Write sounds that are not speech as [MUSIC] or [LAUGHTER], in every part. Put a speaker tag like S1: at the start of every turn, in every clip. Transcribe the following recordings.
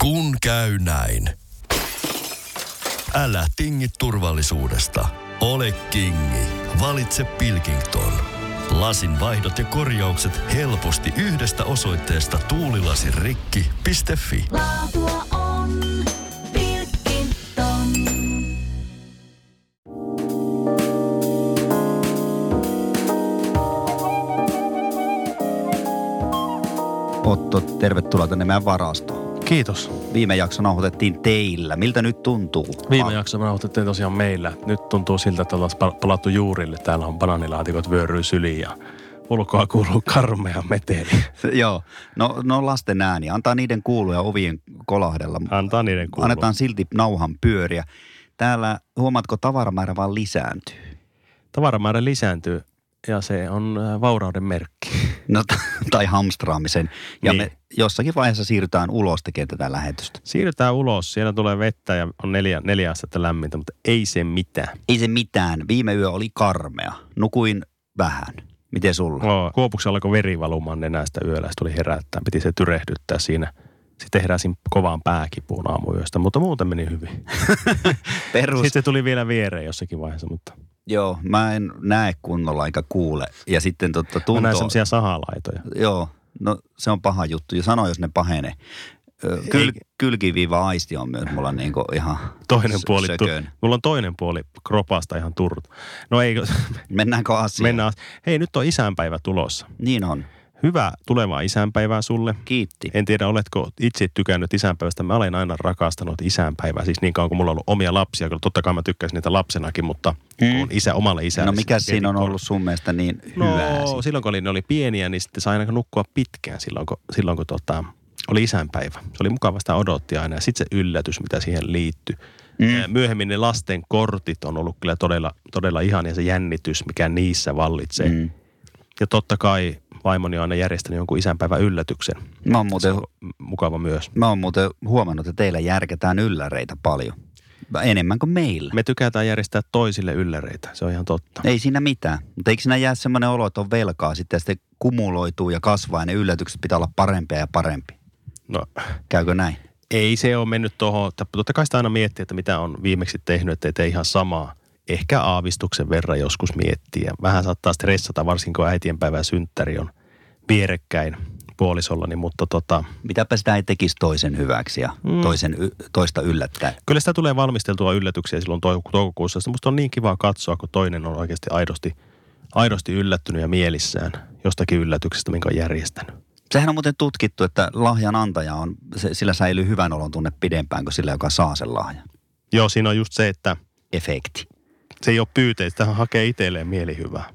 S1: Kun käy näin. Älä tingi turvallisuudesta. Ole kingi. Valitse Pilkington. Lasin vaihdot ja korjaukset helposti yhdestä osoitteesta tuulilasirikki.fi.
S2: Laatua on Pilkington.
S3: Otto, tervetuloa tänne meidän varastoon.
S4: Kiitos.
S3: Viime jakso nauhoitettiin teillä. Miltä nyt tuntuu?
S4: Viime jakso nauhoitettiin tosiaan meillä. Nyt tuntuu siltä, että ollaan pal- palattu juurille. Täällä on bananilaatikot vyöryy syliin ja ulkoa kuuluu karmea meteli. [LAUGHS]
S3: Joo, no, no lasten ääni. Antaa niiden kuulua ja ovien kolahdella.
S4: Antaa niiden kuulua.
S3: Annetaan silti nauhan pyöriä. Täällä, huomaatko, tavaramäärä vaan lisääntyy.
S4: Tavaramäärä lisääntyy ja se on äh, vaurauden merkki.
S3: No, [LAUGHS] tai hamstraamisen. Ja
S4: Niin.
S3: me jossakin vaiheessa siirrytään ulos tekemään tätä lähetystä.
S4: Siirrytään ulos, siellä tulee vettä ja on neljä, neljä astetta lämmintä, mutta ei se mitään.
S3: Ei se mitään. Viime yö oli karmea. Nukuin vähän. Miten sulla?
S4: No, kuopuksella alkoi veri valumaan nenästä yöllä, tuli herättää, piti se tyrehdyttää siinä. Sitten heräsin kovaan pääkipuun aamuyöstä, mutta muuten meni hyvin. [LAUGHS]
S3: Perus.
S4: Sitten se tuli vielä viereen jossakin vaiheessa, mutta
S3: Joo, mä en näe kunnolla enkä kuule. Ja sitten totta,
S4: mä
S3: tuntuu...
S4: näin semmoisia sahalaitoja.
S3: Joo, no se on paha juttu. Ja sano, jos ne pahenee. Kyl, kylkiviiva aisti on myös mulla niinku ihan
S4: Toinen puoli, tu- mulla on toinen puoli kropasta ihan turut. No ei,
S3: Mennäänkö asiaan?
S4: mennään. Hei, nyt on isänpäivä tulossa.
S3: Niin on.
S4: Hyvää tulevaa isänpäivää sulle.
S3: Kiitti.
S4: En tiedä, oletko itse tykännyt isänpäivästä. Mä olen aina rakastanut isänpäivää, siis niin kauan kuin mulla on ollut omia lapsia. Kyllä totta kai mä tykkäsin niitä lapsenakin, mutta
S3: Mm.
S4: on isä omalle isälle.
S3: No mikä
S4: sitten
S3: siinä on ollut sun mielestä niin
S4: No
S3: hyvää? sit?
S4: silloin kun oli, ne oli pieniä, niin sitten sai aina nukkua pitkään silloin, kun, silloin, kun tota, oli isänpäivä. Se oli mukava sitä odotti aina ja sitten se yllätys, mitä siihen liittyi.
S3: Mm.
S4: Mm. Myöhemmin ne lasten kortit on ollut kyllä todella, todella ihan ja se jännitys, mikä niissä vallitsee. Mm. Ja totta kai vaimoni on aina järjestänyt jonkun isänpäivän yllätyksen.
S3: Mä oon muuten,
S4: mukava myös.
S3: mä oon muuten huomannut, että teillä järketään ylläreitä paljon. Enemmän kuin meillä.
S4: Me tykätään järjestää toisille ylläreitä, se on ihan totta.
S3: Ei siinä mitään. Mutta eikö siinä jää semmoinen olo, että on velkaa sitten ja sitten kumuloituu ja kasvaa ja ne yllätykset pitää olla parempia ja parempi.
S4: No
S3: Käykö näin?
S4: ei se ole mennyt tuohon, totta kai sitä aina miettii, että mitä on viimeksi tehnyt, ettei tee ihan samaa. Ehkä aavistuksen verran joskus miettiä. Vähän saattaa stressata, varsinkin kun äitienpäivä synttäri on vierekkäin puolisollani, mutta tota,
S3: Mitäpä sitä ei tekisi toisen hyväksi ja
S4: Mm.
S3: toisen, y- toista yllättää.
S4: kyllä sitä tulee valmisteltua yllätyksiä silloin touko- toukokuussa. Musta on niin kiva katsoa, kun toinen on oikeasti aidosti, aidosti yllättynyt ja mielissään jostakin yllätyksestä, minkä on järjestänyt.
S3: Sehän on muuten tutkittu, että lahjan antaja on, se, sillä säilyy hyvän olon tunne pidempään kuin sillä, joka saa sen lahjan.
S4: Joo, siinä on just se, että
S3: Efekti.
S4: Se ei ole pyyteistä, hän hakee itselleen mielihyvää.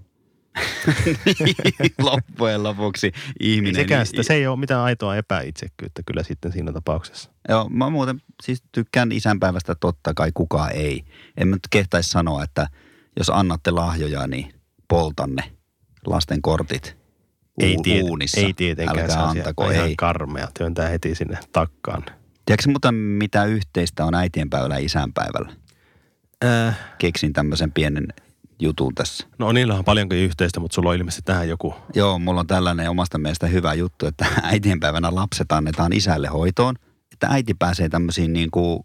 S4: [LAUGHS]
S3: Loppujen lopuksi ihminen.
S4: Sekään sitä, se ei ole mitään aitoa epäitsekkyyttä kyllä sitten siinä tapauksessa.
S3: Joo, mä muuten siis tykkään isänpäivästä totta kai kukaan ei. En mä nyt kehtaisi sanoa, että jos annatte lahjoja, niin poltanne lasten kortit
S4: Ei, tiet,
S3: uunissa.
S4: ei tietenkään
S3: Älkää
S4: se
S3: antako, ei.
S4: karmea, työntää heti sinne takkaan.
S3: Tiedätkö muuten mitä yhteistä on äitienpäivällä ja isänpäivällä?
S4: Äh,
S3: Keksin tämmöisen pienen jutun tässä.
S4: no niillä on paljonkin yhteistä, mutta sulla on ilmeisesti tähän joku.
S3: Joo, mulla on tällainen omasta mielestä hyvä juttu, että [LAUGHS] äitienpäivänä lapset annetaan isälle hoitoon, että äiti pääsee tämmöisiin niin kuin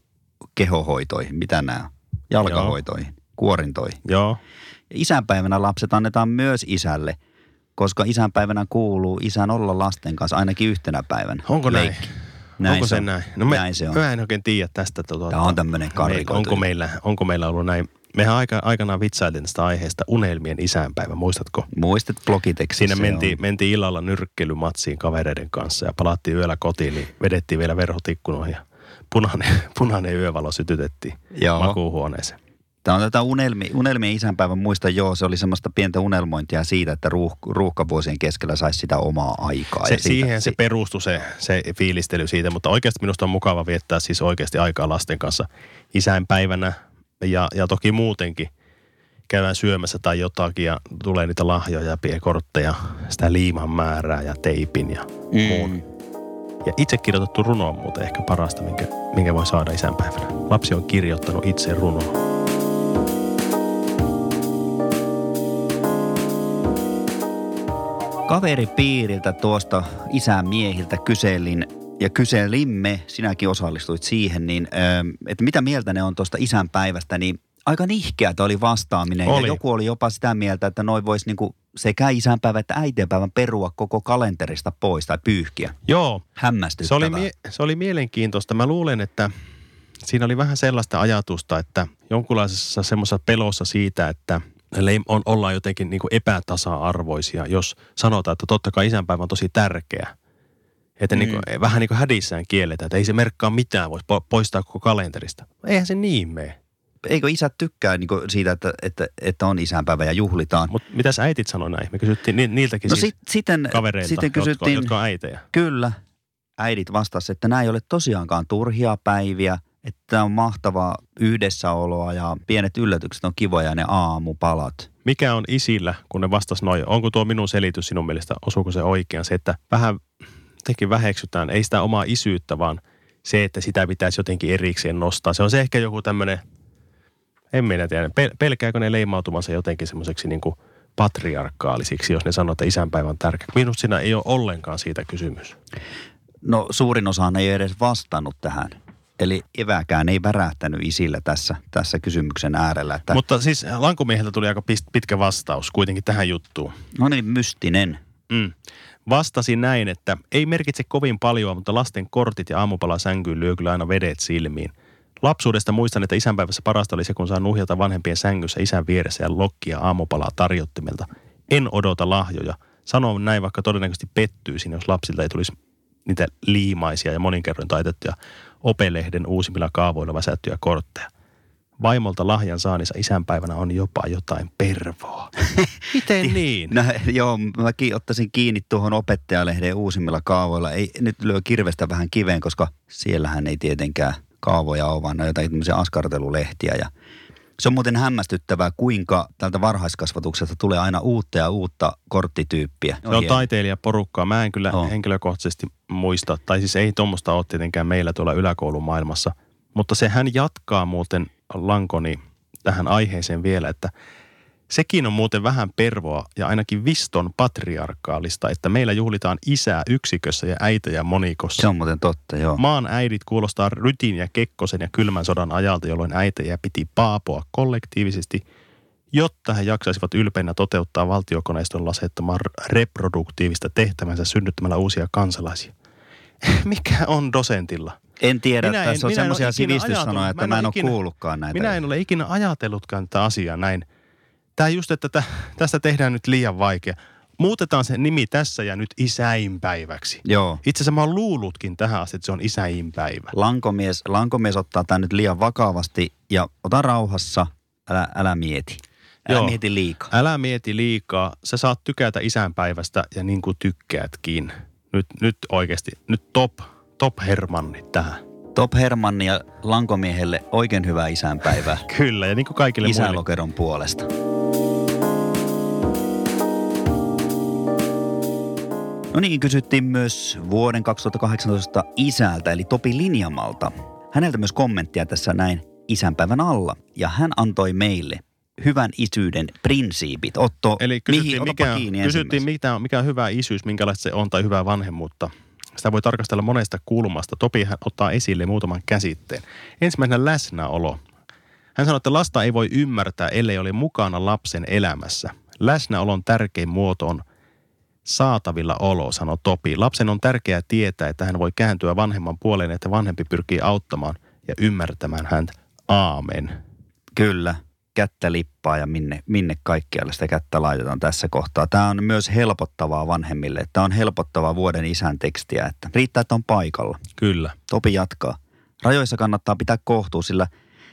S3: kehohoitoihin, mitä nämä jalkahoitoihin, kuorintoihin.
S4: Joo,
S3: Ja isänpäivänä lapset annetaan myös isälle, koska isänpäivänä kuuluu isän olla lasten kanssa ainakin yhtenä päivänä.
S4: onko?
S3: Leikki. Näin
S4: onko
S3: se on.
S4: näin? No me,
S3: Näin se on.
S4: Mä en oikein tiedä tästä. Tuota,
S3: Tämä on tämmöinen
S4: me,
S3: karrikoitu.
S4: onko, meillä, onko meillä ollut näin? Mehän aika, aikanaan vitsailtiin tästä aiheesta unelmien isänpäivä, muistatko?
S3: Muistat blogitekstissä
S4: Siinä mentiin,
S3: on.
S4: mentiin illalla nyrkkeilymatsiin kavereiden kanssa ja palattiin yöllä kotiin, niin vedettiin vielä verhot ikkunoihin ja punainen, punainen yövalo sytytettiin
S3: Joo.
S4: makuuhuoneeseen.
S3: Tämä on tätä unelmi, unelmien isänpäivän muista, joo, se oli semmoista pientä unelmointia siitä, että ruuh, ruuhkavuosien keskellä saisi sitä omaa aikaa.
S4: Se,
S3: ja siitä,
S4: siihen se perustui se, se fiilistely siitä, mutta oikeasti minusta on mukava viettää siis oikeasti aikaa lasten kanssa isänpäivänä ja, ja toki muutenkin käydään syömässä tai jotakin ja tulee niitä lahjoja, piekortteja, sitä liiman määrää ja teipin ja
S3: Mm.
S4: muun. Ja itse kirjoitettu runo on muuten ehkä parasta, minkä, minkä voi saada isänpäivänä. Lapsi on kirjoittanut itse runoa.
S3: Kaveripiiriltä tuosta isän miehiltä kyselin ja kyselimme, sinäkin osallistuit siihen, niin ö, että mitä mieltä ne on tuosta isänpäivästä, niin aika nihkeätä oli vastaaminen.
S4: Oli.
S3: Ja joku oli jopa sitä mieltä, että noin voisi niinku sekä isänpäivä että äitienpäivän perua koko kalenterista pois tai pyyhkiä.
S4: Joo, se
S3: Hämmästyttävää.
S4: oli, mie- se oli mielenkiintoista. Mä luulen, että siinä oli vähän sellaista ajatusta, että jonkunlaisessa semmoisessa pelossa siitä, että on, ollaan jotenkin niin kuin epätasa-arvoisia, jos sanotaan, että totta kai isänpäivä on tosi tärkeä. Että niin kuin, vähän niin kuin hädissään kielletään, että ei se merkkaa mitään, voisi po- poistaa koko kalenterista. Eihän se niin mene.
S3: Eikö isät tykkää niinku siitä, että, että, että on isänpäivä ja juhlitaan?
S4: Mutta mitäs äitit sanoi näin? Me kysyttiin ni- niiltäkin
S3: No
S4: siis
S3: sit, sitten,
S4: kavereilta,
S3: sitten
S4: jotka,
S3: kysyttiin,
S4: jotka on äitejä.
S3: kyllä, äidit vastasivat, että nämä ei ole tosiaankaan turhia päiviä, että on mahtavaa yhdessäoloa ja pienet yllätykset on kivoja ja ne aamupalat.
S4: Mikä on isillä, kun ne vastas noin? Onko tuo minun selitys sinun mielestä, osuuko se oikein? Se, että vähän tekin väheksytään, ei sitä omaa isyyttä, vaan se, että sitä pitäisi jotenkin erikseen nostaa. Se on se ehkä joku tämmöinen, en minä tiedä, pel- pelkääkö ne leimautumansa jotenkin semmoiseksi niin kuin patriarkaalisiksi, jos ne sanoo, että isänpäivä on tärkeä. Minusta siinä ei ole ollenkaan siitä kysymys.
S3: No suurin osa ei edes vastannut tähän. Eli eväkään ei värähtänyt isillä tässä, tässä kysymyksen äärellä. Että,
S4: Mutta siis lankomieheltä tuli aika pitkä vastaus kuitenkin tähän juttuun.
S3: no niin, mystinen.
S4: Mm. Vastasi näin, että ei merkitse kovin paljon, mutta lasten kortit ja aamupala sänkyyn lyö kyllä aina vedet silmiin. Lapsuudesta muistan, että isänpäivässä parasta oli se, kun saa nuhjata vanhempien sängyssä isän vieressä ja lokkia aamupalaa tarjottimelta. En odota lahjoja. Sanon näin, vaikka todennäköisesti pettyisin, jos lapsilta ei tulisi niitä liimaisia ja monin kerroin taitettuja opelehden uusimmilla kaavoilla väsättyjä kortteja. Vaimolta lahjan saannissa isänpäivänä on jopa jotain pervoa. [LAUGHS] Miten niin?
S3: No, joo, mäkin ottaisin kiinni tuohon opettajalehden uusimmilla kaavoilla. Ei nyt lyö kirvestä vähän kiveen, koska siellähän ei tietenkään kaavoja ole, vaan ne on jotain tämmöisiä askartelulehtiä. Ja se on muuten hämmästyttävää, kuinka tältä varhaiskasvatuksesta tulee aina uutta ja uutta korttityyppiä.
S4: Se on taiteilijaporukkaa. Mä en kyllä
S3: On.
S4: henkilökohtaisesti muista, tai siis ei tuommoista ole tietenkään meillä tuolla yläkoulumaailmassa. Mutta se hän jatkaa muuten Lankoni tähän aiheeseen vielä, että sekin on muuten vähän pervoa ja ainakin viston patriarkaalista, että meillä juhlitaan isää yksikössä ja äitejä monikossa.
S3: Se on muuten totta, joo.
S4: Maan äidit kuulostaa Rytin ja Kekkosen ja kylmän sodan ajalta, jolloin äitejä piti paapoa kollektiivisesti, jotta he jaksaisivat ylpeinä toteuttaa valtiokoneiston asettamaa reproduktiivista tehtävänsä synnyttämällä uusia kansalaisia. [LAUGHS] Mikä on dosentilla?
S3: En tiedä,
S4: Minä
S3: tässä
S4: en-
S3: on semmoisia sivistyssanoja, että
S4: mä en
S3: en
S4: ole
S3: ole
S4: ikinä-
S3: kuullutkaan näitä.
S4: Minä en ole ikinä ajatellutkaan tätä asiaa näin. Tämä just, että tä, tästä tehdään nyt liian vaikea. Muutetaan se nimi tässä ja nyt isäinpäiväksi.
S3: Joo.
S4: Itse asiassa mä oon luullutkin tähän asti, että se on isäinpäivä.
S3: Lankomies, lankomies ottaa tämän nyt liian vakavasti ja ota rauhassa, älä, älä mieti. Älä
S4: Joo.
S3: mieti liikaa.
S4: Älä mieti liikaa. Sä saat tykätä isänpäivästä ja niin kuin tykkäätkin. Nyt, nyt oikeasti, nyt top, top Hermannit tähän.
S3: Top Hermanni ja lankomiehelle oikein hyvää isänpäivää [LAUGHS]
S4: Kyllä, ja niin kuin kaikille muille.
S3: isälokeron puolesta. No niin, kysyttiin myös vuoden 2018 isältä, eli Topi Linjamalta. Häneltä myös kommenttia tässä näin isänpäivän alla. Ja hän antoi meille hyvän isyyden prinsiipit. Otto,
S4: Eli kysyttiin,
S3: mihin,
S4: mikä,
S3: kiinni
S4: kysyttiin on, mikä on hyvä isyys, minkälaista se on tai hyvää vanhemmuutta. Sitä voi tarkastella monesta kulmasta. Topi hän ottaa esille muutaman käsitteen. Ensimmäisenä läsnäolo. Hän sanoi, että lasta ei voi ymmärtää, ellei ole mukana lapsen elämässä. Läsnäolon tärkein muoto on saatavilla olo, sanoi Topi. Lapsen on tärkeää tietää, että hän voi kääntyä vanhemman puoleen, että vanhempi pyrkii auttamaan ja ymmärtämään häntä. Aamen.
S3: Kyllä, kättä lippaa ja minne, minne kaikkialle sitä kättä laitetaan tässä kohtaa. Tämä on myös helpottavaa vanhemmille. Tämä on helpottavaa vuoden isän tekstiä, että riittää, että on paikalla.
S4: Kyllä.
S3: Topi jatkaa. Rajoissa kannattaa pitää kohtuu, sillä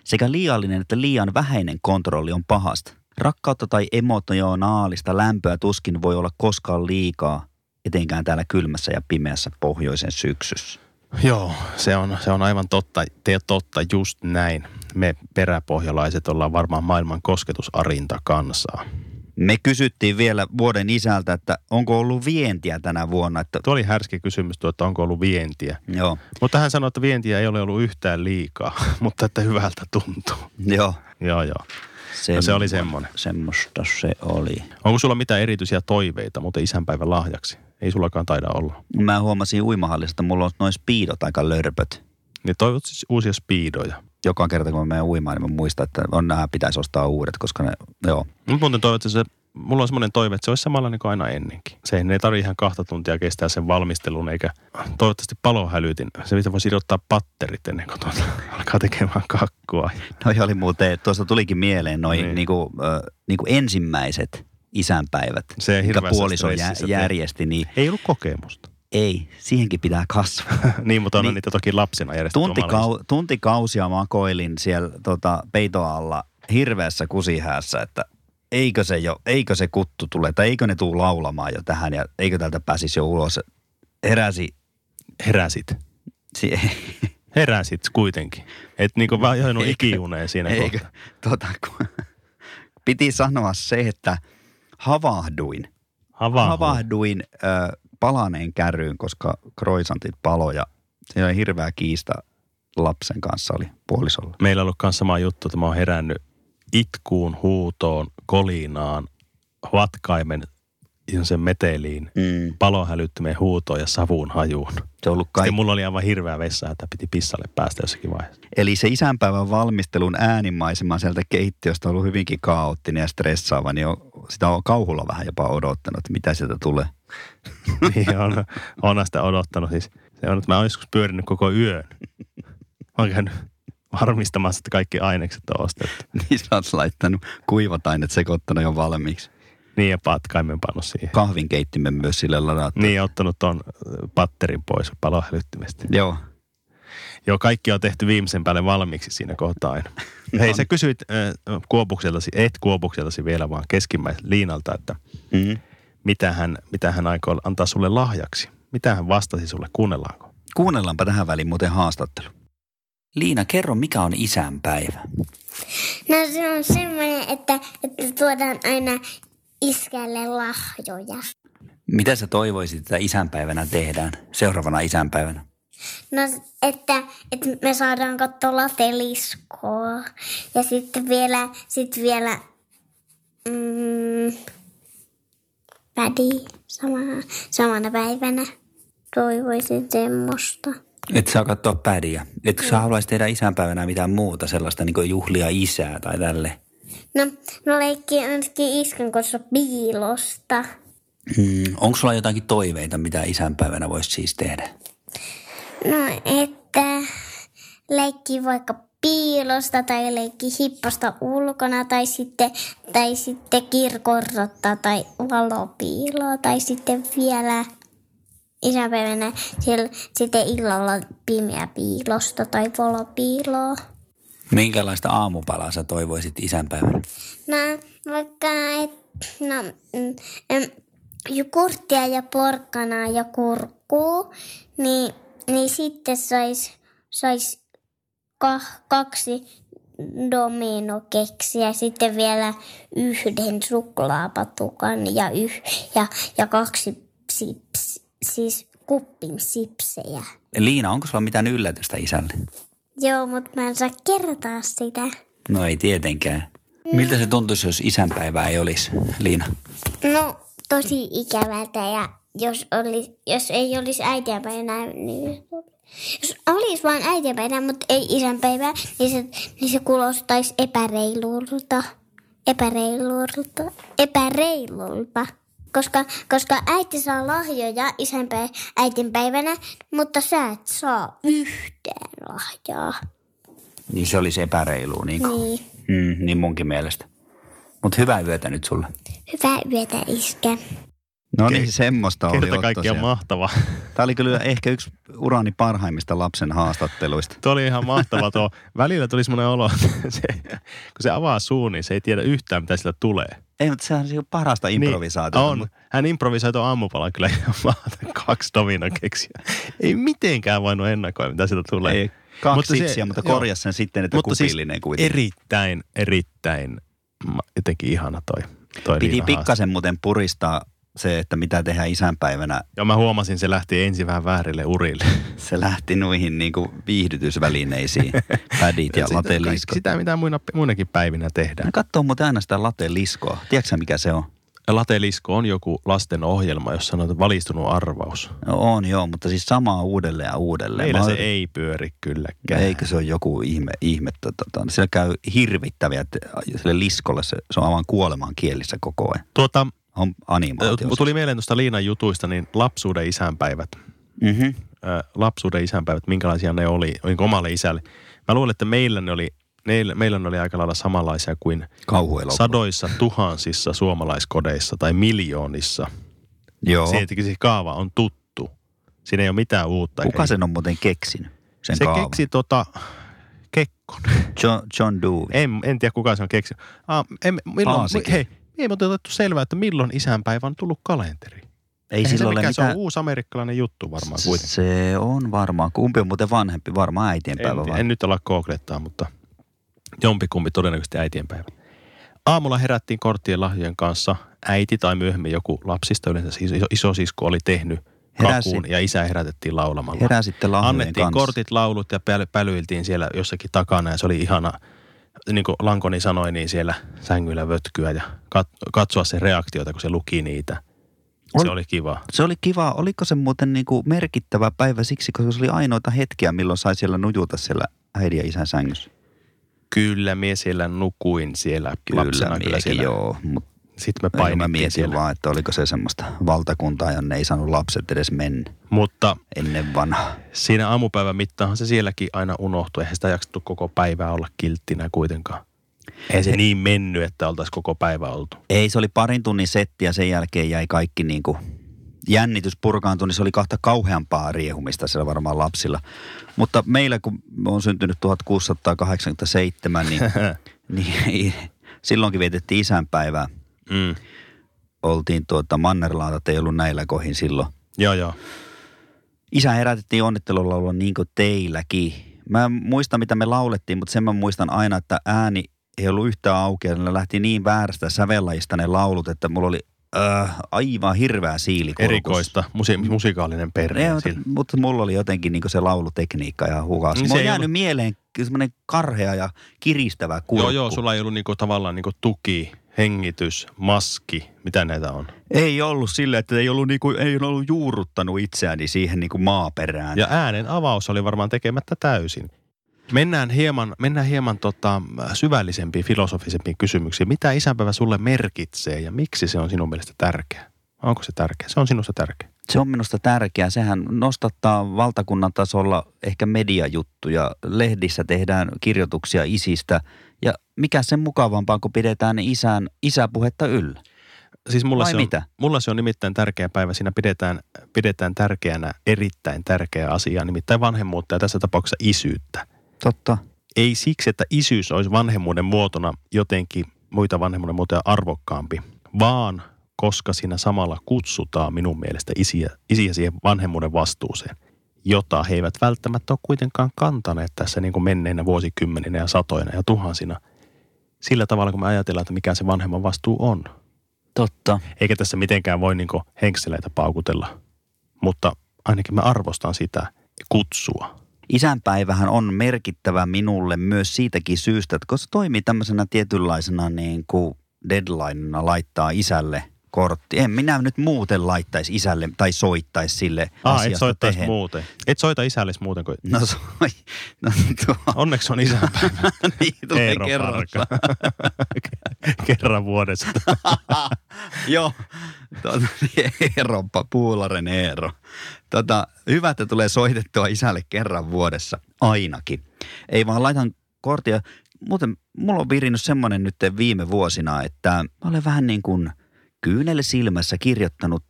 S3: sekä liiallinen että liian vähäinen kontrolli on pahasta. Rakkautta tai emotionaalista lämpöä tuskin voi olla koskaan liikaa, etenkään täällä kylmässä ja pimeässä pohjoisen syksyssä.
S4: Joo, se on, se on aivan totta, te totta, just näin. Me peräpohjalaiset ollaan varmaan maailman kosketusarinta kansaa.
S3: Me kysyttiin vielä vuoden isältä, että onko ollut vientiä tänä vuonna. Että,
S4: Tuo oli härski kysymys tuo, että onko ollut vientiä.
S3: joo,
S4: Mutta hän sanoi, että vientiä ei ole ollut yhtään liikaa, [LAUGHS] mutta että hyvältä tuntuu.
S3: joo.
S4: Joo, joo. Ja se oli semmoinen.
S3: Semmoista se oli.
S4: Onko sulla mitään erityisiä toiveita muuten isänpäivän lahjaksi? Ei sullakaan taida olla.
S3: Mä huomasin uimahallista, että mulla on noin speedot aika lörpöt.
S4: Niin toivot siis uusia speedoja.
S3: Joka kerta kun mä menen uimaan, niin mä muistan, että on nämä pitäisi ostaa uudet, koska ne, joo.
S4: Mut muuten toivot, että se, mulla on semmoinen toive, että se olisi samalla niin kuin aina ennenkin. Se ei tarvitse ihan kahta tuntia kestää sen valmistelun, eikä toivottavasti palohälytin. Se mitä voi sidottaa patterit ennen kuin tuota, [LAUGHS] alkaa tekemään kakkua.
S3: Noi oli muuten, tuosta tulikin mieleen noin
S4: Niin.
S3: niin. äh, niinku ensimmäiset isänpäivät,
S4: Se
S3: mikä puoliso jä, järjesti, niin
S4: Ei ollut kokemusta.
S3: Ei, siihenkin pitää kasvaa. [LAUGHS]
S4: niin, mutta on
S3: Niin.
S4: niitä toki lapsena järjestetty
S3: Tuntikau, tuntikausia makoilin siellä tota, peitoalla hirveässä kusihäässä, että eikö se, jo, eikö se kuttu tule, tai eikö ne tuu laulamaan jo tähän, ja eikö täältä pääsisi jo ulos. Heräsi,
S4: Heräsit.
S3: si- [LAUGHS]
S4: Heräsit kuitenkin. Et niinku vähän jäänyt ikiuneen siinä
S3: eikö,
S4: kohtaa.
S3: tota, kun, [LAUGHS] piti sanoa se, että havahduin.
S4: Havahdu.
S3: Havahduin ö, palaneen kärryyn, koska kroisantit palo ja siinä oli hirveä kiista lapsen kanssa oli puolisolla.
S4: Meillä on ollut myös sama juttu, että mä oon herännyt itkuun, huutoon, kolinaan, vatkaimen, sen meteliin,
S3: Mm.
S4: palohälyttimeen huutoon ja savun hajuun.
S3: On ollut
S4: Sitten
S3: kaikki.
S4: mulla oli aivan hirveä vessa, että piti pissalle päästä jossakin vaiheessa.
S3: Eli se isänpäivän valmistelun äänimaisema sieltä keittiöstä on ollut hyvinkin kaoottinen ja stressaava, niin on, sitä on kauhulla vähän jopa odottanut, että mitä sieltä tulee. [LAUGHS]
S4: niin on, on sitä odottanut. Siis se on, että mä oon joskus pyörinyt koko yön. Mä oon käynyt varmistamassa, että kaikki ainekset on ostettu.
S3: niin sä oot laittanut kuivat aineet sekoittanut jo valmiiksi.
S4: Niin ja patkaimen pannut siihen.
S3: Kahvinkeittimen myös sille ladattu.
S4: Niin ja ottanut ton patterin pois palohälyttimestä.
S3: Joo.
S4: Joo, kaikki on tehty viimeisen päälle valmiiksi siinä kohtaa aina. Hei, sä kysyit äh, Kuopukseltasi, et Kuopukseltasi vielä vaan keskimmäis Liinalta, että
S3: Mm-hmm.
S4: mitä hän, mitä hän aikoo antaa sulle lahjaksi. Mitä hän vastasi sulle, kuunnellaanko?
S3: Kuunnellaanpa tähän väliin muuten haastattelu. Liina, kerro mikä on isänpäivä?
S5: No se on semmoinen, että, että tuodaan aina iskälle lahjoja.
S3: Mitä sä toivoisit, että isänpäivänä tehdään? Seuraavana isänpäivänä.
S5: No, että, että me saadaan katsoa teliskoa. Ja sitten vielä, sitten vielä mm, pädi samana, samana päivänä. Toivoisin semmoista.
S3: Et saa katsoa pädiä. Etkö sä haluaisi tehdä isänpäivänä mitään muuta, sellaista niin juhlia isää tai tälle?
S5: No, no leikki ainakin iskän kanssa piilosta.
S3: Hmm, onko sulla jotakin toiveita, mitä isänpäivänä voisi siis tehdä?
S5: No, että leikki vaikka piilosta tai leikki hipposta ulkona tai sitten, tai sitten kirkorrotta tai valopiiloa tai sitten vielä isäpäivänä siellä, sitten illalla pimeä piilosta tai valopiiloa.
S3: Minkälaista aamupalaa sä toivoisit isänpäivänä?
S5: No vaikka, no, mm, jogurttia ja porkkanaa ja kurkkuu, niin, niin sitten sais, sais kah, kaksi dominokeksiä, sitten vielä yhden suklaapatukan ja, yh, ja, ja kaksi sips, siis kuppin sipsejä.
S3: Liina, onko sulla mitään yllätystä isälle?
S5: Joo, mutta mä en saa kertoa sitä.
S3: No ei tietenkään. Miltä se tuntuisi, jos isänpäivää ei olisi, Liina?
S5: No, tosi ikävältä ja jos, oli, jos ei olisi äitienpäivänä, niin jos olisi vain äitienpäivänä, mutta ei isänpäivää, niin se, niin se kuulostaisi epäreilulta. Epäreilulta. Epäreilulta. Koska, koska äiti saa lahjoja isänpä, äitinpäivänä, mutta sä et saa yhtään lahjaa.
S3: Niin se olisi epäreilua, niin kuin.
S5: Niin.
S3: Mm, niin munkin mielestä. Mutta hyvää yötä nyt sulle.
S5: Hyvää yötä, iskä.
S3: No niin, semmoista oli
S4: Kerta
S3: Otto
S4: kaikkiaan
S3: siellä.
S4: mahtava.
S3: Tämä oli kyllä ehkä yksi urani parhaimmista lapsen haastatteluista.
S4: Tuo oli ihan mahtava tuo. Välillä tuli semmoinen olo, [LAUGHS] että se, kun se avaa suun, niin se ei tiedä yhtään, mitä sillä tulee.
S3: Ei, mutta sehän on niinku parasta improvisaatiota.
S4: Niin, on. Hän improvisoi tuon aamupalan kyllä mahtavaa. kaksi dominokeksiä. Ei mitenkään voinut ennakoida, mitä sieltä tulee.
S3: Ei, kaksi
S4: Mutta se-
S3: sipsiä, mutta
S4: joo.
S3: korjas sen sitten, että
S4: Mutta siis
S3: kupillinen kuitenkin.
S4: erittäin, erittäin jotenkin ihana toi, toi
S3: Piti pikkasen muuten puristaa se, että mitä tehdään isänpäivänä,
S4: Ja mä huomasin, se lähti ensin vähän väärille urille.
S3: se lähti noihin niin kuin viihdytysvälineisiin, [LAUGHS] pädit ja
S4: Sitä-
S3: lateliskot.
S4: Sitä, mitä muina, muinakin päivinä tehdään.
S3: Ne katsoo muuten aina sitä lateliskoa. Tiedätkö mikä se on?
S4: Latelisko on joku lasten ohjelma, jossa sanotaan valistunut arvaus.
S3: No on joo, mutta siis samaa uudelleen ja uudelleen.
S4: Meillä
S3: Mä
S4: se ei pyöri kylläkään.
S3: Eikö se ole joku ihme, ihme tota, tota, siellä käy hirvittäviä, että sille liskolle se, se on aivan kuoleman kielissä koko ajan.
S4: Tuota,
S3: On animaatio.
S4: tuli mieleen tuosta Liinan jutuista, niin lapsuuden isänpäivät.
S3: Mm-hmm.
S4: Lapsuuden isänpäivät, minkälaisia ne oli, oli omalle isälle. Mä luulen, että meillä ne oli, meillä, meillä ne oli aika lailla samanlaisia kuin sadoissa tuhansissa suomalaiskodeissa tai miljoonissa.
S3: Joo.
S4: Se, että se kaava on tuttu. Siinä ei ole mitään uutta.
S3: Kuka sen on muuten keksinyt? Sen
S4: Se
S3: kaavan?
S4: keksi tota, Kekkonen.
S3: John, John Dewey.
S4: En, en tiedä kuka se on keksinyt. Ah, en, milloin,
S3: Paasikin.
S4: hei, ei muuten otettu selvää, että milloin isänpäivä on tullut kalenteri.
S3: Ei
S4: Eihän se
S3: silloin ole
S4: mikään, se on
S3: mitään.
S4: uusi amerikkalainen juttu varmaan kuitenkin.
S3: Se on varmaan. Kumpi on muuten vanhempi? Varmaan äitienpäivä
S4: En,
S3: vai?
S4: en nyt ala googlettaa, mutta jompikumpi todennäköisesti äitienpäivä. Aamulla herättiin korttien lahjojen kanssa. Äiti tai myöhemmin joku lapsista, yleensä siis iso, isosisko oli tehnyt kakuun ja isä herätettiin laulamalla.
S3: Heräsitte lahjojen
S4: Annettiin
S3: kanssa.
S4: kortit, laulut ja päl- pälyiltiin siellä jossakin takana ja se oli ihana, niin kuin Lankoni sanoi, niin siellä sängyllä vötkyä ja kat- katsoa sen reaktiota, kun se luki niitä. Se
S3: Ol-
S4: oli kiva.
S3: Se oli kiva. Oliko se muuten niin kuin merkittävä päivä siksi, koska se oli ainoita hetkiä, milloin sai siellä nujuta siellä äidin ja isän sängyssä?
S4: Kyllä, mie siellä nukuin siellä
S3: Kyllä,
S4: lapsena. Kyllä siellä.
S3: joo. Mutta
S4: Sitten me
S3: mä
S4: painittiin
S3: mietin
S4: siellä.
S3: vaan, että oliko se semmoista valtakuntaa, jonne ei saanut lapset edes mennä
S4: Mutta
S3: ennen vanhaa.
S4: siinä aamupäivän mittaanhan se sielläkin aina unohtui. Eihän sitä jaksettu koko päivää olla kilttinä kuitenkaan. Ei se niin mennyt, että oltaisiin koko päivä oltu.
S3: Ei, se oli parin tunnin setti ja sen jälkeen jäi kaikki niin kuin jännitys purkaantui, niin se oli kahta kauheampaa riehumista siellä varmaan lapsilla. Mutta meillä, kun on syntynyt 1687, niin, [LAUGHS] niin silloinkin vietettiin isänpäivää.
S4: Mm.
S3: Oltiin tuota, Mannerlaatat ei ollut näillä kohin silloin.
S4: Joo, joo.
S3: Isä herätettiin onnittelulaulua niin kuin teilläkin. Mä en muista, mitä me laulettiin, mutta sen mä muistan aina, että ääni ei ollut yhtään auki. Ne lähti niin väärästä sävellajista ne laulut, että mulla oli äh, aivan hirveä siili.
S4: Erikoista, musi- musikaalinen perhe.
S3: Mutta, mulla oli jotenkin niin se laulutekniikka ja hukas.
S4: Niin se
S3: Mulla on jäänyt
S4: ollut-
S3: mieleen semmoinen karhea ja kiristävä kurkku.
S4: Joo, joo, sulla ei ollut niinku tavallaan niinku tuki, hengitys, maski, mitä näitä on.
S3: Ei ollut sille, että ei ollut, niinku, ei ollut juurruttanut itseäni siihen niinku maaperään.
S4: Ja äänen avaus oli varmaan tekemättä täysin. Mennään hieman, mennään hieman tota, syvällisempiin, filosofisempiin kysymyksiin. Mitä isänpäivä sulle merkitsee ja miksi se on sinun mielestä tärkeä? Onko se tärkeä? Se on sinusta tärkeä.
S3: Se on minusta tärkeää. Sehän nostattaa valtakunnan tasolla ehkä mediajuttuja. Lehdissä tehdään kirjoituksia isistä. Ja mikä sen mukavampaa, kun pidetään isän, isäpuhetta yllä.
S4: Siis mulla
S3: Vai
S4: se, on,
S3: mitä?
S4: mulla se on nimittäin tärkeä päivä. Siinä pidetään, pidetään tärkeänä erittäin tärkeää asiaa, nimittäin vanhemmuutta ja tässä tapauksessa isyyttä.
S3: Totta.
S4: Ei siksi, että isyys olisi vanhemmuuden muotona jotenkin muita vanhemmuuden muotoja arvokkaampi, vaan koska siinä samalla kutsutaan minun mielestä isiä, isiä siihen vanhemmuuden vastuuseen, jota he eivät välttämättä ole kuitenkaan kantaneet tässä niin kuin menneinä vuosikymmeninä ja satoina ja tuhansina. Sillä tavalla, kun me ajatellaan, että mikä se vanhemman vastuu on.
S3: Totta.
S4: Eikä tässä mitenkään voi niin henkseleitä paukutella, mutta ainakin mä arvostan sitä kutsua.
S3: Isänpäivähän on merkittävä minulle myös siitäkin syystä, että koska se toimii tämmöisenä tietynlaisena niin kuin deadlinena laittaa isälle kortti. En minä nyt muuten laittaisi isälle tai soittaisi sille
S4: Ah, et
S3: asiasta
S4: soittaisi
S3: tehden.
S4: muuten. Et soita isällesi muuten kuin...
S3: No soi. [LAUGHS] No tuo.
S4: Onneksi on isänpäivä. [LAUGHS]
S3: niin tulee kerran. [LAUGHS]
S4: Kerran vuodessa.
S3: Joo, tuota, Eeropa, Puularen Eero. Tota, hyvä, että tulee soitettua isälle kerran vuodessa, ainakin. Ei vaan laitan korttia. Muuten mulla on virinnyt semmoinen nyt viime vuosina, että mä olen vähän niin kuin kyynel silmässä kirjoittanut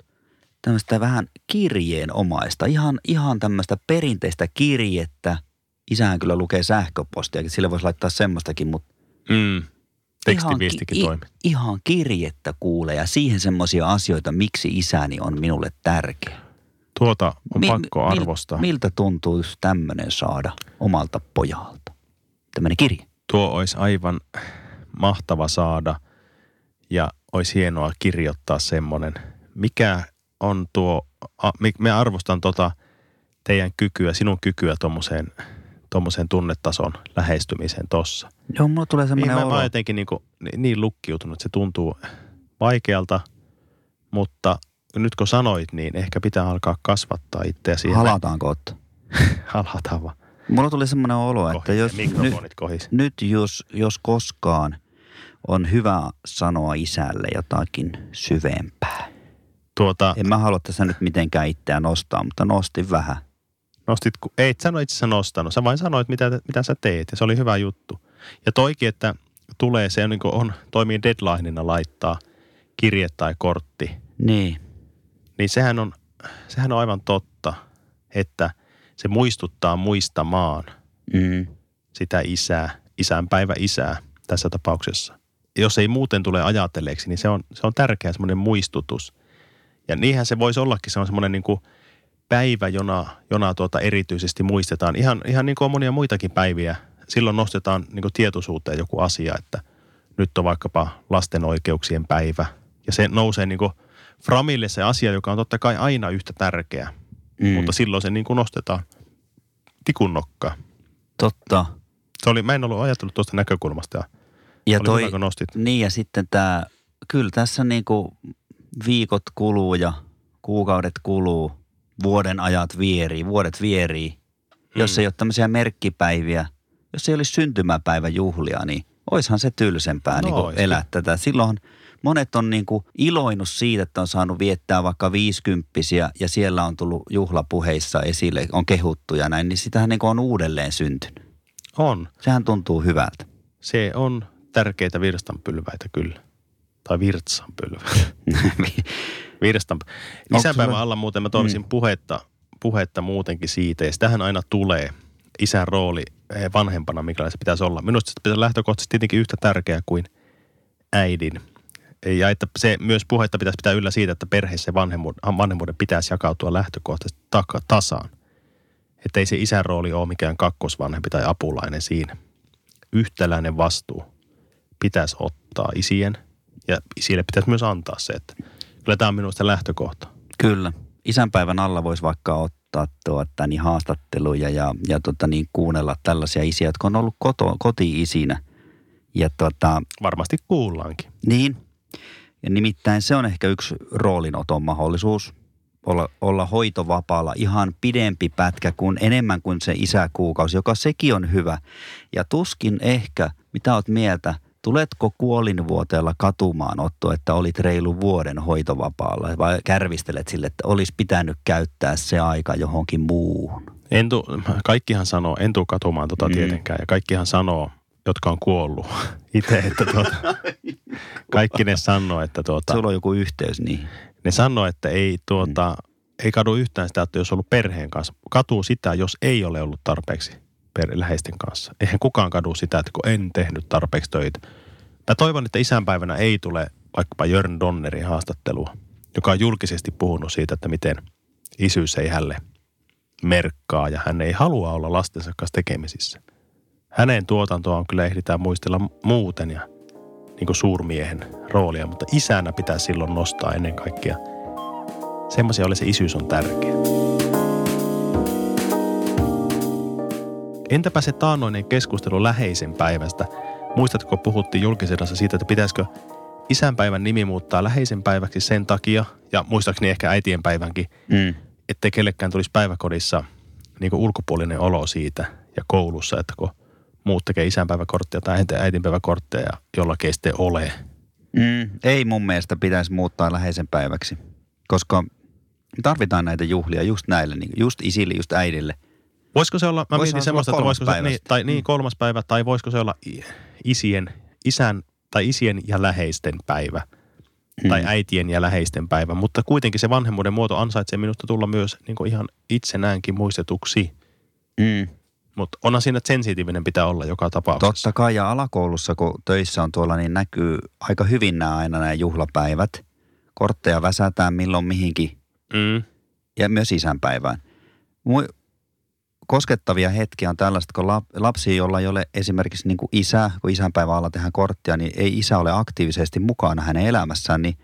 S3: tämmöistä vähän kirjeenomaista, ihan, ihan tämmöistä perinteistä kirjettä. Isähän kyllä lukee sähköpostia, sille voisi laittaa semmoistakin, mutta
S4: Mm. Tekstiviestikin
S3: ihan,
S4: toimi.
S3: i- ihan kirjettä kuulee ja siihen semmoisia asioita, miksi isäni on minulle tärkeä.
S4: Tuota on
S3: Mi-
S4: pakko
S3: mil-
S4: arvostaa.
S3: miltä tuntuu tämmöinen saada omalta pojalta? Tämmöinen kirje.
S4: Tuo olisi aivan mahtava saada ja olisi hienoa kirjoittaa semmoinen mikä on tuo, a, me arvostan tota teidän kykyä, sinun kykyä tuommoiseen tommoseen tunnetason lähestymiseen tossa.
S3: Joo, mulla tulee
S4: Niin
S3: semmoinen
S4: mä,
S3: olo.
S4: mä oon jotenkin niin, kuin, niin lukkiutunut, että se tuntuu vaikealta, mutta nyt kun sanoit, niin ehkä pitää alkaa kasvattaa itseä siihen.
S3: Halataanko Otto? [LAUGHS]
S4: Halataan vaan.
S3: Mulla tuli semmoinen olo, että
S4: Kohis,
S3: jos
S4: ja
S3: nyt, nyt jos, jos koskaan on hyvä sanoa isälle jotakin syvempää.
S4: Tuota,
S3: En mä halua tässä nyt mitenkään itseä nostaa, mutta nostin vähän.
S4: nostit, ku- ei et sano itse asiassa nostanut. Sä vain sanoit, mitä, mitä sä teet ja se oli hyvä juttu. Ja toikin, että tulee se on, niin on toimii deadlineina laittaa kirje tai kortti,
S3: Niin,
S4: niin sehän on, sehän on aivan totta, että se muistuttaa muistamaan
S3: mm,
S4: sitä isää, isänpäivä isää tässä tapauksessa. Jos ei muuten tule ajatelleeksi, niin se on, se on tärkeä semmoinen muistutus. Ja niinhän se voisi ollakin, se on semmoinen niin kuin päivä, jona, jona tuota erityisesti muistetaan. Ihan, ihan niin kuin on monia muitakin päiviä. Silloin nostetaan niin kuin tietoisuuteen joku asia, että nyt on vaikkapa lasten oikeuksien päivä. Ja se nousee niin kuin Framille se asia, joka on totta kai aina yhtä tärkeä.
S3: mm,
S4: Mutta silloin se niin kuin nostetaan tikun nokkaan.
S3: totta.
S4: Se oli, mä en ollut ajatellut tuosta näkökulmasta. Ja oli
S3: toi,
S4: hyvä, kun nostit.
S3: niin ja sitten tämä, kyllä tässä niinku viikot kuluu ja kuukaudet kuluu, vuoden ajat vierii, vuodet vierii. Jos
S4: Mm.
S3: ei ole tämmöisiä merkkipäiviä, jos ei olisi syntymäpäiväjuhlia, niin oishan se tylsempää
S4: No
S3: niinku
S4: oiskin.
S3: elää tätä. Silloin monet on niinku iloinut siitä, että on saanut viettää vaikka viisikymppisiä ja siellä on tullut juhlapuheissa esille, on kehuttu ja näin, niin sitähän niinku on uudelleen syntynyt.
S4: On.
S3: Sehän tuntuu hyvältä.
S4: Se on tärkeitä virstanpylväitä kyllä. Tai virtsanpylväitä. [LAUGHS] Virstan. Isänpäivän alla muuten mä toivoisin
S3: Mm.
S4: puhetta, puhetta muutenkin siitä. Ja sitähän aina tulee isän rooli eh, vanhempana, mikä se pitäisi olla. Minusta se pitäisi lähtökohtaisesti tietenkin yhtä tärkeä kuin äidin. Ja että se myös puhetta pitäisi pitää yllä siitä, että perheessä vanhemmuuden, vanhemmuuden pitäisi jakautua lähtökohtaisesti taka, tasaan. Että ei se isän rooli ole mikään kakkosvanhempi tai apulainen siinä. Yhtäläinen vastuu pitäisi ottaa isien ja isille pitäisi myös antaa se, että kyllä tämä on minusta lähtökohta.
S3: Kyllä. Isänpäivän alla voisi vaikka ottaa tuota, niin haastatteluja ja, ja tuota, niin kuunnella tällaisia isiä, jotka on ollut koto, koti-isinä. Ja tuota,
S4: Varmasti kuullaankin.
S3: niin, ja nimittäin se on ehkä yksi roolinoton mahdollisuus olla, olla hoitovapaalla ihan pidempi pätkä kuin enemmän kuin se isäkuukausi, joka sekin on hyvä. Ja tuskin ehkä, mitä oot mieltä, tuletko kuolinvuoteella katumaan Otto, että olit reilu vuoden hoitovapaalla vai kärvistelet sille, että olisi pitänyt käyttää se aika johonkin muuhun?
S4: En tu, kaikkihan sanoo, en tuu katumaan tota
S3: Mm.
S4: tietenkään. Ja kaikkihan sanoo, jotka on kuollut [LAUGHS] itse, että tuota, kaikki ne sanoo, että tuota,
S3: Sulla on joku yhteys niin.
S4: ne sanoo, että ei tuota, ei kadu yhtään sitä, että jos on ollut perheen kanssa. Katuu sitä, jos ei ole ollut tarpeeksi läheisten kanssa. Eihän kukaan kadu sitä, että kun en tehnyt tarpeeksi töitä. Mä toivon, että isänpäivänä ei tule vaikkapa Jörn Donnerin haastattelua, joka on julkisesti puhunut siitä, että miten isyys ei hälle merkkaa ja hän ei halua olla lastensa kanssa tekemisissä. Hänen tuotantoaan kyllä ehditään muistella muuten ja niin kuin suurmiehen roolia, mutta isänä pitää silloin nostaa ennen kaikkea. Semmoisia oli se isyys on tärkeä. Entäpä se taannoinen keskustelu läheisen päivästä? Muistatko, puhuttiin julkisessa siitä, että pitäisikö isänpäivän nimi muuttaa läheisen päiväksi sen takia, ja muistaakseni ehkä äitien päivänkin,
S3: Mm.
S4: ettei kellekään tulisi päiväkodissa niin kuin ulkopuolinen olo siitä ja koulussa, että kun muut tekee isänpäiväkortteja tai äiti- äitinpäiväkortteja ja jollakin ei sitten ole.
S3: Mm, ei mun mielestä pitäisi muuttaa läheisen päiväksi, koska tarvitaan näitä juhlia just näille, niin just isille, just äidille.
S4: Voisiko se olla, mä
S3: Voisihan
S4: mietin semmoista, että voisiko se, niin, tai niin kolmas päivä, tai voisiko se olla isien, isän tai isien ja läheisten päivä,
S3: Mm.
S4: tai äitien ja läheisten päivä, mutta kuitenkin se vanhemmuuden muoto ansaitsee minusta tulla myös niin kuin ihan itsenäänkin muistetuksi.
S3: Mm.
S4: Mutta onhan siinä sensitiivinen pitää olla joka tapauksessa.
S3: Totta kai, ja alakoulussa, kun töissä on tuolla, niin näkyy aika hyvin nämä aina nämä juhlapäivät. Kortteja väsätään milloin mihinkin,
S4: Mm.
S3: ja myös isänpäivään. Koskettavia hetkiä on tällaista, kun lap- lapsi, jolla ei ole esimerkiksi niin kuin isä, kun isänpäivän alla tehdään korttia, niin ei isä ole aktiivisesti mukana hänen elämässään, niin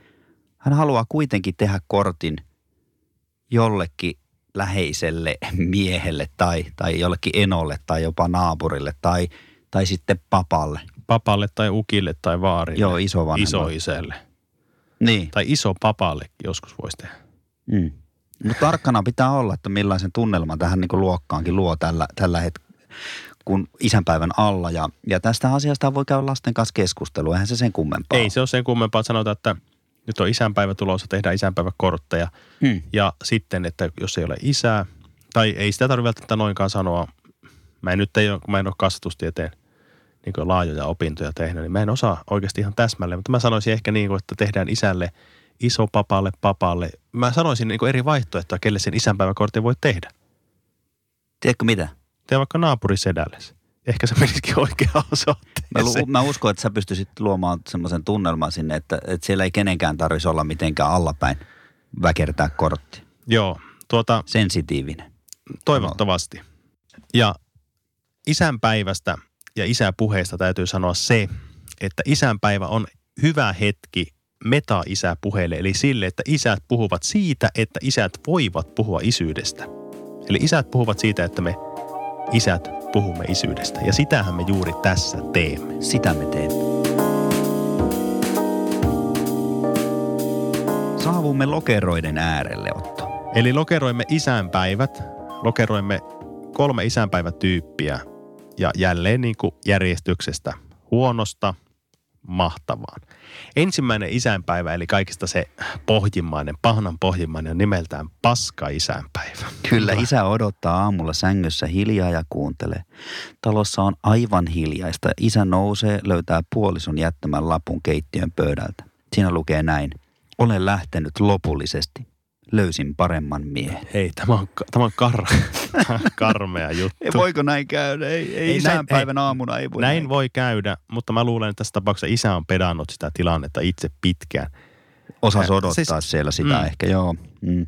S3: hän haluaa kuitenkin tehdä kortin jollekin läheiselle miehelle tai, tai jollekin enolle tai jopa naapurille tai, tai sitten papalle.
S4: Papalle tai ukille tai vaarille.
S3: Joo, isovanhemmalle.
S4: Isoisälle.
S3: Niin.
S4: Tai iso papalle joskus voisi tehdä.
S3: Mm. Mutta tarkkana pitää olla, että millaisen tunnelman tähän niin luokkaankin luo tällä, tällä hetkellä kun isänpäivän alla. Ja, ja tästä asiasta voi käydä lasten kanssa keskustelua, eihän se sen kummempaa
S4: Ei se ole sen kummempaa, että sanotaan, että nyt on isänpäivä tulossa, tehdään isänpäiväkortteja.
S3: Hmm.
S4: Ja sitten, että jos ei ole isää, tai ei sitä tarvitse välttämättä noinkaan sanoa. Mä en nyt ei ole, kun mä en ole kasvatustieteen niin laajoja opintoja tehnyt, niin mä en osaa oikeasti ihan täsmälleen. Mutta mä sanoisin ehkä niin kuin, että tehdään isälle, iso papalle, papalle. Mä sanoisin niin eri vaihtoehtoja, kelle sen isänpäiväkortin voi tehdä.
S3: Tiedätkö mitä?
S4: Tee vaikka naapurisedälle. se. Ehkä se menisikin oikeaan
S3: Mä,
S4: osoitteeseen.
S3: lu- mä uskon, että sä pystyisit luomaan semmoisen tunnelman sinne, että, että siellä ei kenenkään tarvitsisi olla mitenkään allapäin väkertää kortti.
S4: Joo, tuota,
S3: Sensitiivinen.
S4: Toivottavasti. Ja isänpäivästä ja isäpuheesta täytyy sanoa se, että isänpäivä on hyvä hetki meta-isäpuheelle, eli sille, että isät puhuvat siitä, että isät voivat puhua isyydestä. Eli isät puhuvat siitä, että me isät puhumme isyydestä. Ja sitähän me juuri tässä teemme.
S3: Sitä me teemme. Saavumme lokeroiden äärelle, Otto.
S4: Eli lokeroimme isänpäivät, lokeroimme kolme isänpäivätyyppiä ja jälleen niin kuin järjestyksestä huonosta mahtavaan. Ensimmäinen isänpäivä, eli kaikista se pohjimmainen, pahnan pohjimmainen on nimeltään paska isänpäivä.
S3: Kyllä, isä odottaa aamulla sängyssä hiljaa ja kuuntelee. Talossa on aivan hiljaista. Isä nousee, löytää puolison jättämän lapun keittiön pöydältä. Siinä lukee näin. Olen lähtenyt lopullisesti. Löysin paremman miehen.
S4: Hei, tämä on, tämä on kar, [LAUGHS] karmea juttu.
S3: Ei, voiko näin käydä? Ei, ei,
S4: Ei,
S3: ei isänpäivän
S4: näin-
S3: aamuna ei voi
S4: Näin voi käydä, mutta mä luulen, että tässä tapauksessa isä on pedannut sitä tilannetta itse pitkään.
S3: Osas
S4: Äh,
S3: odottaa
S4: siis-
S3: siellä sitä
S4: mm.
S3: ehkä, joo. Mm.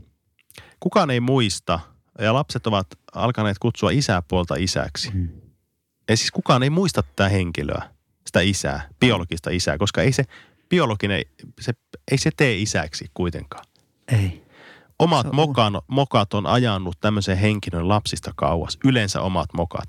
S4: Kukaan ei muista, ja lapset ovat alkaneet kutsua isäpuolta isäksi.
S3: Mm.
S4: Ja siis kukaan ei muista tätä henkilöä, sitä isää, biologista isää, koska ei se biologinen, se, ei se tee isäksi kuitenkaan.
S3: Ei.
S4: Omat mokan, mokat on ajanut tämmöisen henkilön lapsista kauas, yleensä omat mokat.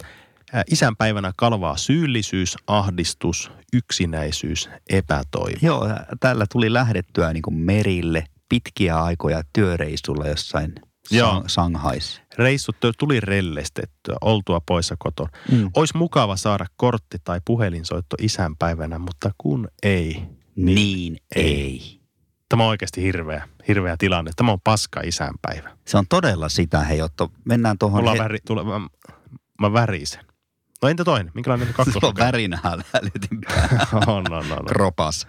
S4: Isänpäivänä kalvaa syyllisyys, ahdistus, yksinäisyys, epätoivo.
S3: Joo, tällä tuli lähdettyä niin kuin merille pitkiä aikoja työreissulla jossain
S4: Joo.
S3: Shanghaissa.
S4: Reissut tuli rellestettyä, oltua poissa koton.
S3: Mm.
S4: Olisi mukava saada kortti tai puhelinsoitto isänpäivänä, mutta kun ei.
S3: Niin
S4: ei.
S3: ei.
S4: Tämä on oikeasti hirveä, hirveä tilanne. Tämä on paska isänpäivä.
S3: Se on todella sitä, hei Otto. Mennään tuohon.
S4: Mulla on
S3: he-
S4: väri, tule, mä, mä värisen. No entä toinen? Minkälainen [LAUGHS]
S3: Sulla on
S4: kakkoslukema?
S3: värinää [LAUGHS]
S4: on, on, on.
S3: Kropas.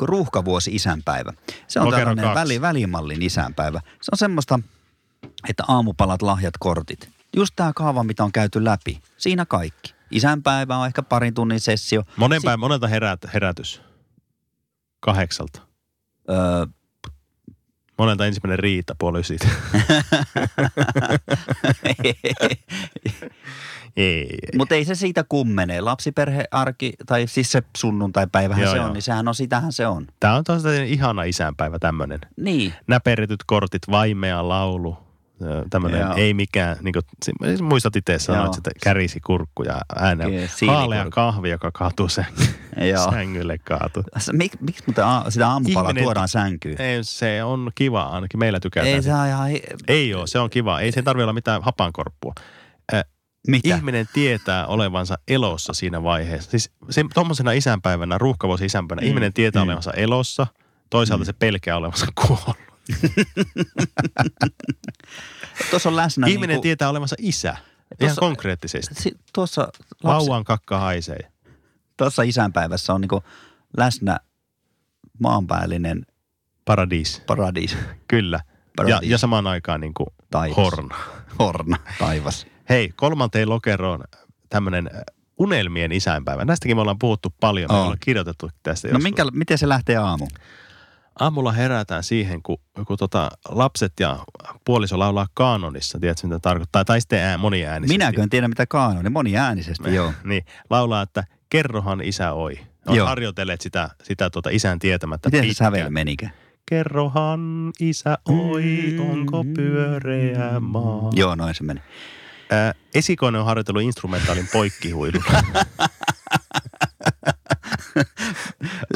S3: Ruuhkavuosi isänpäivä. Se on
S4: Lokero
S3: tällainen väli, välimallin isänpäivä. Se on semmoista, että aamupalat, lahjat, kortit. Just tämä kaava, mitä on käyty läpi. Siinä kaikki. Isänpäivä on ehkä parin tunnin sessio.
S4: Monen päivän, monelta herät, herätys? Kahdeksalta.
S3: Öö,
S4: Monelta ensimmäinen riita [LAUGHS] ei.
S3: Mutta ei se siitä kummene. Lapsiperhearki, tai siis se sunnuntai-päivähän
S4: Joo,
S3: se on,
S4: joo.
S3: niin sehän on, sitähän se on.
S4: Tämä on tosiaan ihana isänpäivä tämmöinen.
S3: Niin.
S4: Näperrytyt kortit, vaimea laulu, tämmöinen ei mikään, niin kuin, muistat itse sanoit, että kärisi kurkku ja
S3: siilikurkku.
S4: Haalea kahvi, joka kaatuu sen, sängylle kaatuu.
S3: Mik, miksi muuten a, sitä aamupalaa
S4: Ihminen-
S3: tuodaan sänkyyn?
S4: Ei, se on kiva, ainakin meillä tykätään.
S3: Ei se on ihan... hi-
S4: Ei ole, se on kiva. Ei sen tarvitse olla mitään hapankorppua.
S3: Mitä?
S4: Ihminen tietää olevansa elossa siinä vaiheessa. Siis se, tommosena isänpäivänä, ruuhkavuosi isänpäivänä,
S3: Mm,
S4: ihminen tietää
S3: mm.
S4: olevansa elossa, toisaalta
S3: mm.
S4: se pelkää olevansa kuollut. [LAUGHS]
S3: Tuossa on läsnä...
S4: ihminen
S3: niinku,
S4: tietää olevansa isä, ihan
S3: Tuossa-
S4: konkreettisesti.
S3: si- Tuossa, lapsi,
S4: Vauvan kakka haisee.
S3: tuossa isänpäivässä on niinku läsnä maanpäällinen
S4: Paradiis,
S3: paradis,
S4: kyllä. Ja,
S3: Paradiis.
S4: ja samaan aikaan niin kuin
S3: Taivas.
S4: horna.
S3: horna, taivas.
S4: Hei, kolmanteen lokeroon tämmöinen unelmien isänpäivä. Näistäkin me ollaan puhuttu paljon, me
S3: On.
S4: ollaan kirjoitettu tästä
S3: No
S4: joskus.
S3: minkä, miten se lähtee aamu?
S4: Aamulla herätään siihen, kun, kun tota lapset ja puoliso laulaa kaanonissa, tiedätkö mitä tarkoittaa, tai sitten ää, moniäänisesti.
S3: Minäkö en tiedä mitä kaano, niin moniäänisesti joo.
S4: Niin, laulaa, että kerrohan isä oi. On
S3: Joo.
S4: harjoitelleet sitä, sitä tuota isän tietämättä
S3: Miten se sävel menikö?
S4: kerrohan isä, oi, onko pyöreä maa.
S3: Joo, noin se meni.
S4: Ää, esikoinen on harjoitellut instrumentaalin poikkihuilulla. [LAUGHS]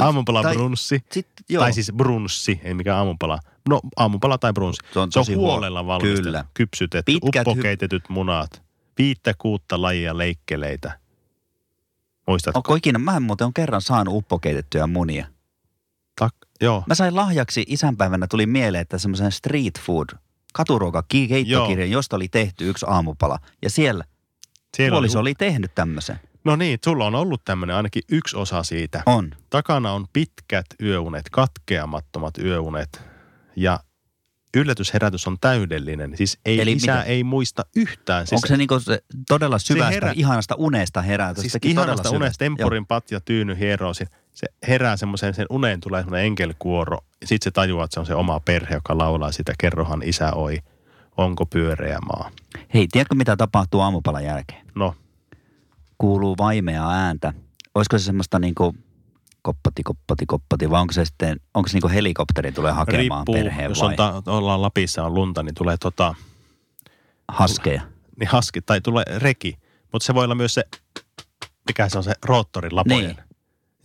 S4: Aamupala
S3: Tai-
S4: brunssi.
S3: Sitten, joo.
S4: Tai siis brunssi, ei mikään aamupala. No aamupala tai brunssi.
S3: Se on
S4: se on huolella
S3: huo-
S4: valmistettu,
S3: kyllä.
S4: kypsytetty,
S3: Pitkät hy-
S4: uppokeitetyt munat, viittä kuutta lajia leikkeleitä. Muistatko?
S3: Onko ikinä, mä en muuten on kerran saanut uppokeitettyjä munia.
S4: Tak, joo.
S3: Mä sain lahjaksi isänpäivänä, tuli mieleen, että semmoisen street food, katuruoka, ki- keittokirjan, josta oli tehty yksi aamupala. Ja siellä,
S4: Siellä
S3: puoliso
S4: oli,
S3: oli tehnyt tämmöisen.
S4: No niin, sulla on ollut tämmöinen ainakin yksi osa siitä.
S3: On.
S4: Takana on pitkät yöunet, katkeamattomat yöunet ja yllätysherätys on täydellinen. Siis ei,
S3: Eli
S4: isä
S3: mitä?
S4: ei muista yhtään. Siis
S3: Onko se, niinku se todella syvästä,
S4: herää-
S3: ihanasta unesta herää?
S4: siis ihanasta unesta, tempurin patja, tyyny, hieroo. Se se herää semmoiseen, sen uneen tulee semmoinen enkelkuoro. Sitten se tajuaa, että se on se oma perhe, joka laulaa sitä. Kerrohan isä oi, onko pyöreä maa.
S3: Hei, tiedätkö mitä tapahtuu aamupalan jälkeen?
S4: No,
S3: Kuuluu vaimea ääntä. Olisiko se semmoista niinku koppati, koppati, koppati, vai onko se sitten, onko se niinku helikopteri tulee hakemaan
S4: riippuu,
S3: perheen
S4: jos
S3: vai
S4: on ta, ollaan Lapissa on lunta, niin tulee tota,
S3: haskeja?
S4: niin haski, tai tulee reki. Mutta se voi olla myös se, mikä se on se roottorin lapojen.
S3: Niin.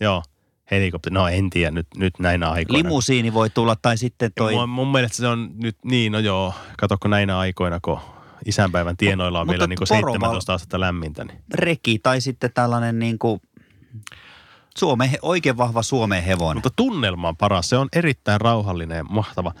S4: Joo, helikopteri. No en tiedä nyt, nyt näinä aikoina.
S3: Limusiini voi tulla, tai sitten
S4: Toi...
S3: toi...
S4: Mun, mun mielestä se on nyt niin, no joo, katsokko näinä aikoina, kun isänpäivän tienoilla on
S3: Mutta
S4: vielä niin kuin
S3: poroval-
S4: 17 astetta lämmintä. Niin.
S3: reki tai sitten tällainen niin kuin Suomen, he- oikein vahva Suomen hevonen.
S4: Mutta tunnelma on paras. Se on erittäin rauhallinen ja mahtava.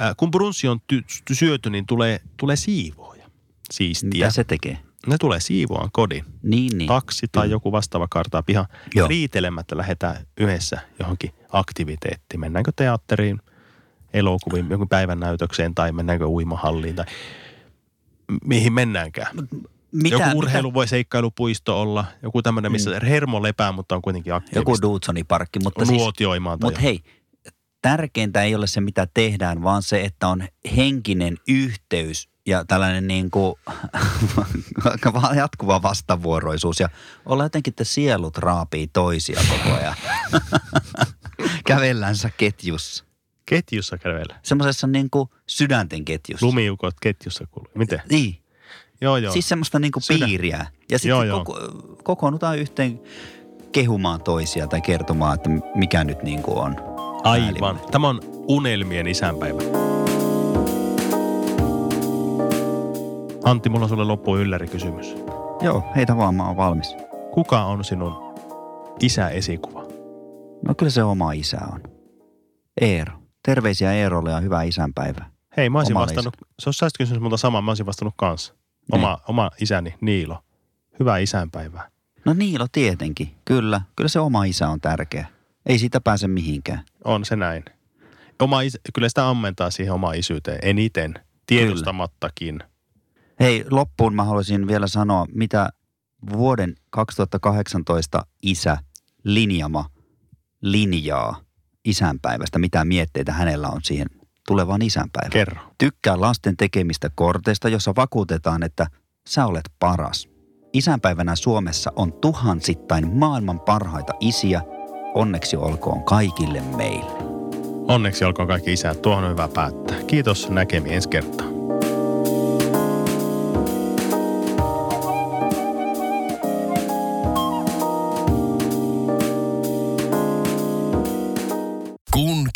S4: Äh, kun brunssi on ty- ty- syöty, niin tulee, tulee siivooja. Siistiä.
S3: Mitä se tekee?
S4: Ne tulee siivoaan kodin.
S3: Niin, niin.
S4: Taksi tai joku vastaava kartaa piha.
S3: Joo.
S4: Riitelemättä lähdetään yhdessä johonkin aktiviteettiin. Mennäänkö teatteriin, elokuviin, jonkun päivän näytökseen tai mennäänkö uimahalliin tai mihin mennäänkään.
S3: Mitä,
S4: joku urheilu voi seikkailupuisto olla, joku tämmöinen, missä hermo lepää, mutta on kuitenkin
S3: Joku
S4: aktiivista.
S3: Dudsoniparkki, mutta siis,
S4: Nuotioimaan tai
S3: mutta hei, tärkeintä ei ole se, mitä tehdään, vaan se, että on henkinen yhteys ja tällainen niin kuin [LAUGHS] jatkuva vastavuoroisuus ja olla jotenkin, että sielut raapii toisia koko ajan. [LAUGHS] Kävellänsä ketjussa.
S4: Ketjussa kävellä.
S3: Semmoisessa niin kuin sydänten ketjussa.
S4: Lumiukot ketjussa kuluu. Miten?
S3: Niin.
S4: Joo, joo.
S3: Siis semmoista niinku
S4: Sydän.
S3: piiriä. Ja sitten
S4: joo.
S3: koko, kokoonnutaan yhteen kehumaan toisia tai kertomaan, että mikä nyt niinku on.
S4: Aivan. Tämä on unelmien isänpäivä. Antti, mulla on sulle loppuun yllärikysymys.
S3: Joo, heitä vaan, mä oon valmis.
S4: Kuka on sinun isäesikuva?
S3: No kyllä se oma isä on. Eero. Terveisiä Eerolle ja hyvää isänpäivää.
S4: Hei, mä olisin
S3: Oma
S4: vastannut, se olisi saisit kysynyt multa samaa, mä olisin vastannut kanssa.
S3: Niin.
S4: Oma, oma isäni Niilo. Hyvää isänpäivää.
S3: No Niilo tietenkin. Kyllä. Kyllä se oma isä on tärkeä. Ei siitä pääse mihinkään.
S4: On se näin. Oma isä, kyllä sitä ammentaa siihen omaan isyyteen eniten, tiedostamattakin.
S3: Hei, loppuun mä haluaisin vielä sanoa, mitä vuoden 2018 isä linjama linjaa isänpäivästä. Mitä mietteitä hänellä on siihen tulevaan isänpäivään.
S4: Kerro.
S3: Tykkää lasten tekemistä korteista, jossa vakuutetaan, että sä olet paras. Isänpäivänä Suomessa on tuhansittain maailman parhaita isiä. Onneksi olkoon kaikille meille.
S4: Onneksi olkoon kaikki isät. Tuohon on hyvä päättää. Kiitos näkemiin ensi kertaa.